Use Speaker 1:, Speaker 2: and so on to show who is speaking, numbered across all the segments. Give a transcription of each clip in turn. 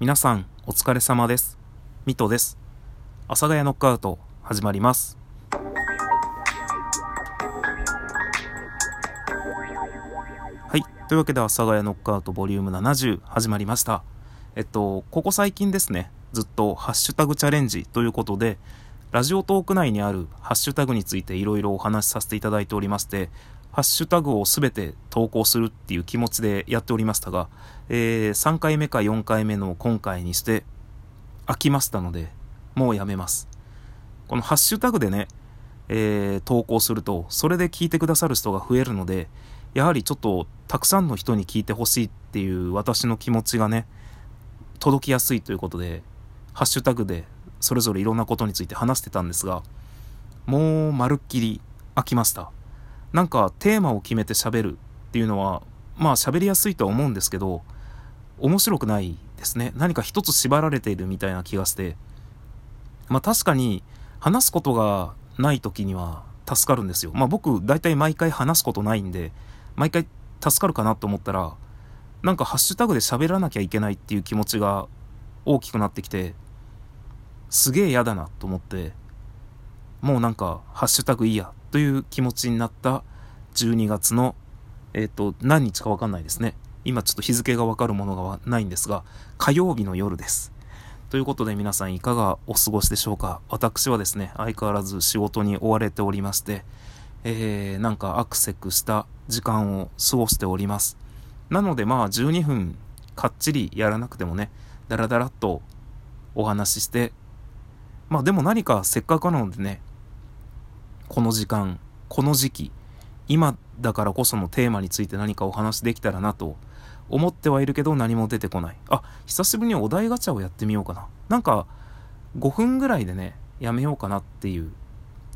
Speaker 1: 皆さんお疲れ様です。ミトです。阿佐ヶ谷ノックアウト始まります。はい。というわけで、阿佐ヶ谷ノックアウトボリューム70始まりました。えっと、ここ最近ですね、ずっとハッシュタグチャレンジということで、ラジオトーク内にあるハッシュタグについていろいろお話しさせていただいておりまして、ハッシュタグをすべて投稿するっていう気持ちでやっておりましたが、えー3回目か4回目の今回にして飽きましたので、もうやめます。このハッシュタグでね、えー投稿すると、それで聞いてくださる人が増えるので、やはりちょっとたくさんの人に聞いてほしいっていう私の気持ちがね、届きやすいということで、ハッシュタグでそれぞれいろんなことについて話してたんですが、もうまるっきり飽きました。なんかテーマを決めて喋るっていうのは、まあ喋りやすいとは思うんですけど、面白くないですね。何か一つ縛られているみたいな気がして。まあ確かに話すことがない時には助かるんですよ。まあ僕大体毎回話すことないんで、毎回助かるかなと思ったら、なんかハッシュタグで喋らなきゃいけないっていう気持ちが大きくなってきて、すげえ嫌だなと思って、もうなんかハッシュタグいいやという気持ちになった12月の、えっ、と、何日かわかんないですね。今ちょっと日付がわかるものがないんですが、火曜日の夜です。ということで皆さんいかがお過ごしでしょうか私はですね、相変わらず仕事に追われておりまして、えー、なんかアクセクした時間を過ごしております。なのでまあ12分かっちりやらなくてもね、だらだらっとお話しして、まあでも何かせっかくなのでね、この時間、この時期、今だからこそのテーマについて何かお話できたらなと思ってはいるけど何も出てこない。あ、久しぶりにお題ガチャをやってみようかな。なんか5分ぐらいでね、やめようかなっていう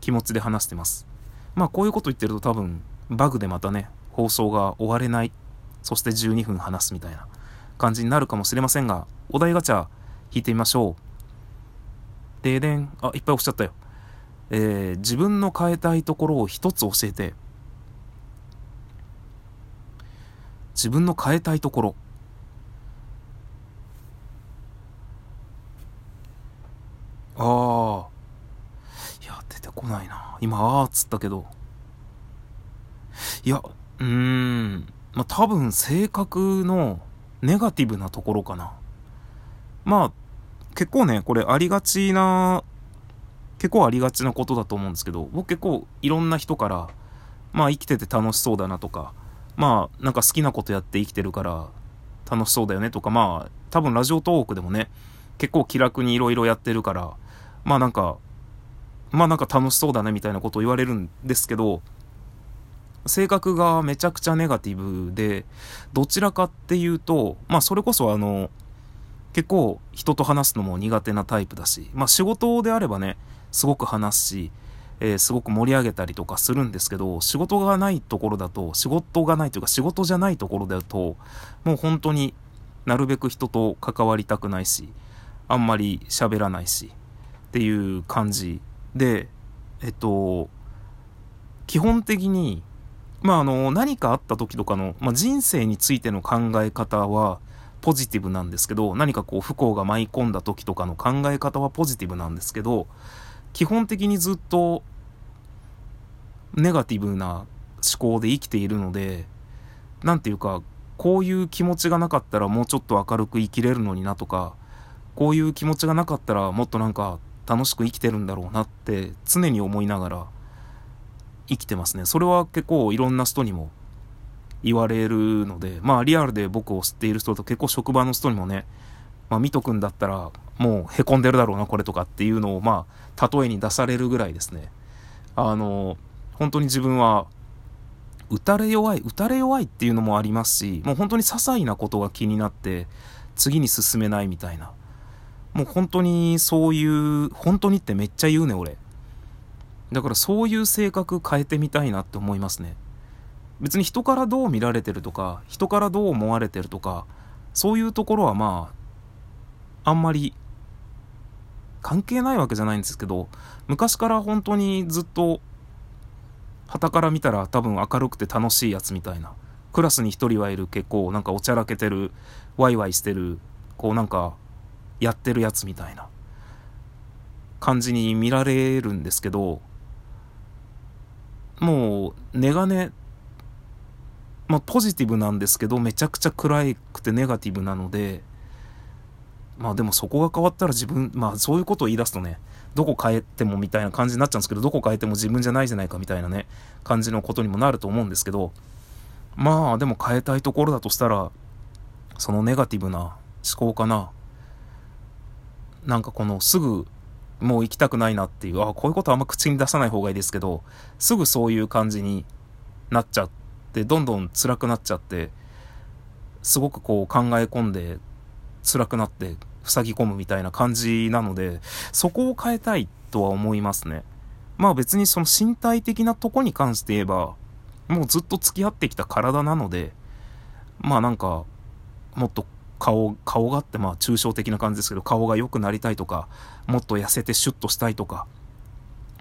Speaker 1: 気持ちで話してます。まあこういうこと言ってると多分バグでまたね、放送が終われない。そして12分話すみたいな感じになるかもしれませんが、お題ガチャ引いてみましょう。ででん。あ、いっぱい押しちゃったよ。えー自分の変えたいところを一つ教えて。自分の変えたいところ。ああ。いや、出てこないな。今、あーっつったけど。いや、うん。まあ、多分、性格のネガティブなところかな。まあ、結構ね、これありがちな、結構ありがちなことだと思うんですけど、僕結構いろんな人から、まあ生きてて楽しそうだなとか、まあなんか好きなことやって生きてるから楽しそうだよねとか、まあ多分ラジオトークでもね、結構気楽にいろいろやってるから、まあなんか、まあなんか楽しそうだねみたいなことを言われるんですけど、性格がめちゃくちゃネガティブで、どちらかっていうと、まあそれこそあの、結構人と話すのも苦手なタイプだし、まあ仕事であればね、すごく話すし、えーすごく盛り上げたりとかするんですけど、仕事がないところだと、仕事がないというか仕事じゃないところだと、もう本当になるべく人と関わりたくないし、あんまり喋らないし、っていう感じ。で、えっと、基本的に、まああの、何かあった時とかの、まあ人生についての考え方は、ポジティブなんですけど、何かこう不幸が舞い込んだ時とかの考え方はポジティブなんですけど、基本的にずっとネガティブな思考で生きているので、なんていうか、こういう気持ちがなかったらもうちょっと明るく生きれるのになとか、こういう気持ちがなかったらもっとなんか楽しく生きてるんだろうなって常に思いながら生きてますね。それは結構いろんな人にも言われるので、まあリアルで僕を知っている人と結構職場の人にもね、まあ見とくんだったらもう凹んでるだろうなこれとかっていうのをまあ例えに出されるぐらいですね。あの、本当に自分は打たれ弱い、打たれ弱いっていうのもありますし、もう本当に些細なことが気になって次に進めないみたいな。もう本当にそういう、本当にってめっちゃ言うね俺。だからそういう性格変えてみたいなって思いますね。別に人からどう見られてるとか、人からどう思われてるとか、そういうところはまあ、あんまり関係ないわけじゃないんですけど、昔から本当にずっと、旗から見たら多分明るくて楽しいやつみたいな。クラスに一人はいる結構なんかおちゃらけてる、ワイワイしてる、こうなんかやってるやつみたいな感じに見られるんですけど、もう、ネガネ、まあ、ポジティブなんですけど、めちゃくちゃ暗くてネガティブなので、まあでもそこが変わったら自分、まあそういうことを言い出すとね、どこ変えてもみたいな感じになっちゃうんですけど、どこ変えても自分じゃないじゃないかみたいなね、感じのことにもなると思うんですけど、まあでも変えたいところだとしたら、そのネガティブな思考かな。なんかこのすぐもう行きたくないなっていう、あこういうことあんま口に出さない方がいいですけど、すぐそういう感じになっちゃって、どんどん辛くなっちゃって、すごくこう考え込んで辛くなって塞ぎ込むみたいな感じなので、そこを変えたいとは思いますね。まあ別にその身体的なとこに関して言えば、もうずっと付き合ってきた体なので、まあなんか、もっと顔、顔があってまあ抽象的な感じですけど、顔が良くなりたいとか、もっと痩せてシュッとしたいとか、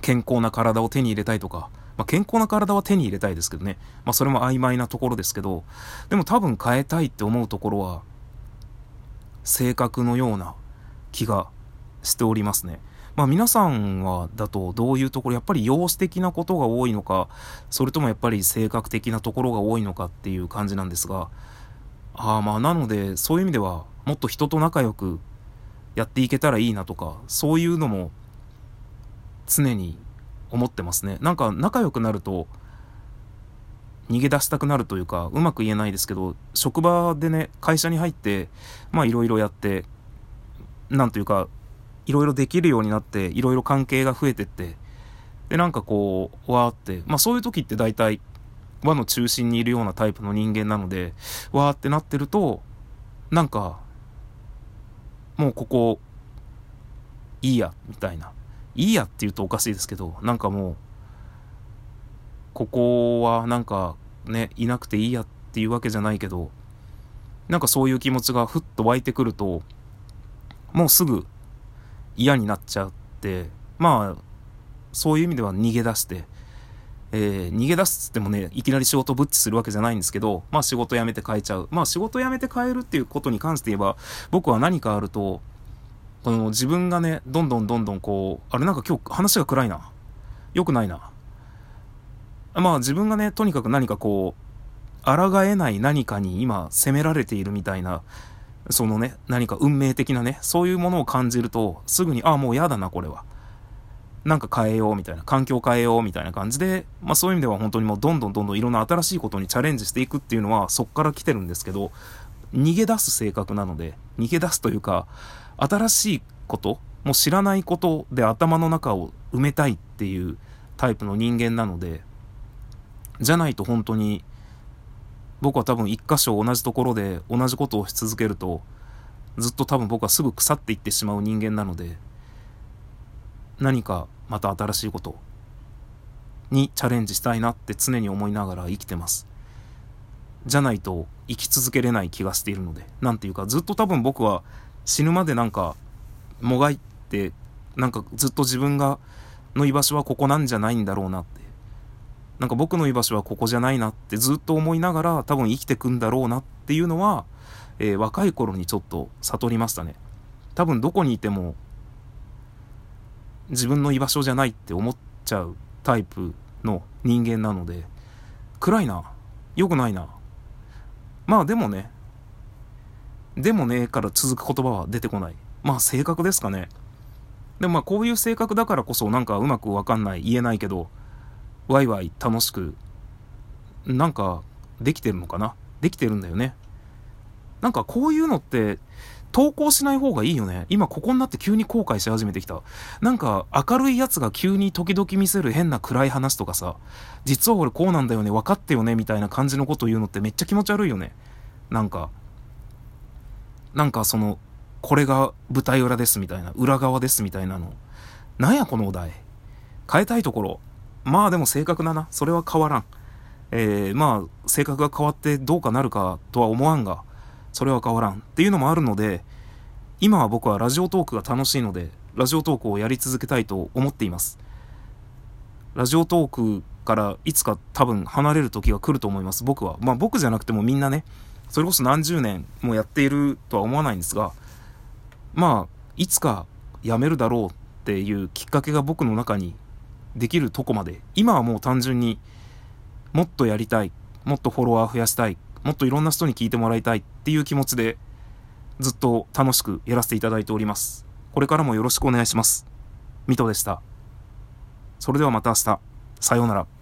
Speaker 1: 健康な体を手に入れたいとか、まあ、健康な体は手に入れたいですけどね。まあそれも曖昧なところですけど、でも多分変えたいって思うところは、性格のような気がしておりますね。まあ皆さんはだとどういうところ、やっぱり容姿的なことが多いのか、それともやっぱり性格的なところが多いのかっていう感じなんですが、ああまあなのでそういう意味ではもっと人と仲良くやっていけたらいいなとか、そういうのも常に思ってますね。なんか仲良くなると逃げ出したくなるというか、うまく言えないですけど、職場でね、会社に入って、まあいろいろやって、なんというか、いろいろできるようになって、いろいろ関係が増えてって、で、なんかこう、わーって、まあそういう時って大体、輪の中心にいるようなタイプの人間なので、わーってなってると、なんか、もうここ、いいや、みたいな。いいやって言うとおかしいですけど、なんかもう、ここはなんかね、いなくていいやっていうわけじゃないけど、なんかそういう気持ちがふっと湧いてくると、もうすぐ嫌になっちゃって、まあ、そういう意味では逃げ出して、えー、逃げ出すっつってもね、いきなり仕事ぶっちするわけじゃないんですけど、まあ仕事辞めて変えちゃう。まあ仕事辞めて変えるっていうことに関して言えば、僕は何かあると、この自分がね、どんどんどんどんこう、あれなんか今日話が暗いな。良くないな。まあ自分がね、とにかく何かこう、抗えない何かに今責められているみたいな、そのね、何か運命的なね、そういうものを感じると、すぐに、ああ、もう嫌だな、これは。なんか変えようみたいな、環境変えようみたいな感じで、まあそういう意味では本当にもうどんどんどんどんいろんな新しいことにチャレンジしていくっていうのはそっから来てるんですけど、逃げ出す性格なので、逃げ出すというか、新しいこと、もう知らないことで頭の中を埋めたいっていうタイプの人間なので、じゃないと本当に、僕は多分一箇所同じところで同じことをし続けると、ずっと多分僕はすぐ腐っていってしまう人間なので、何かまた新しいことにチャレンジしたいなって常に思いながら生きてます。じゃないと生き続けれない気がしているので、なんていうかずっと多分僕は死ぬまでなんかもがいて、なんかずっと自分がの居場所はここなんじゃないんだろうなって。なんか僕の居場所はここじゃないなってずっと思いながら多分生きてくんだろうなっていうのは、えー、若い頃にちょっと悟りましたね。多分どこにいても自分の居場所じゃないって思っちゃうタイプの人間なので、暗いな。良くないな。まあでもね、でもねから続く言葉は出てこない。まあ性格ですかね。でもまあこういう性格だからこそなんかうまくわかんない、言えないけど、ワイワイ楽しく、なんかできてるのかな？できてるんだよね。なんかこういうのって投稿しない方がいいよね。今ここになって急に後悔し始めてきた。なんか明るいやつが急に時々見せる変な暗い話とかさ、実は俺こうなんだよね、分かってよね、みたいな感じのこと言うのってめっちゃ気持ち悪いよね。なんか、なんかその、これが舞台裏ですみたいな、裏側ですみたいなの。なんやこのお題。変えたいところ。まあでも性格だな。それは変わらん。えー、まあ、性格が変わってどうかなるかとは思わんが、それは変わらんっていうのもあるので、今は僕はラジオトークが楽しいので、ラジオトークをやり続けたいと思っています。ラジオトークからいつか多分離れる時が来ると思います、僕は。まあ僕じゃなくてもみんなね、それこそ何十年もやっているとは思わないんですが、まあ、いつか辞めるだろうっていうきっかけが僕の中にできるとこまで、今はもう単純にもっとやりたい、もっとフォロワー増やしたい、もっといろんな人に聞いてもらいたいっていう気持ちでずっと楽しくやらせていただいております。これからもよろしくお願いします。ミトでした。それではまた明日。さようなら。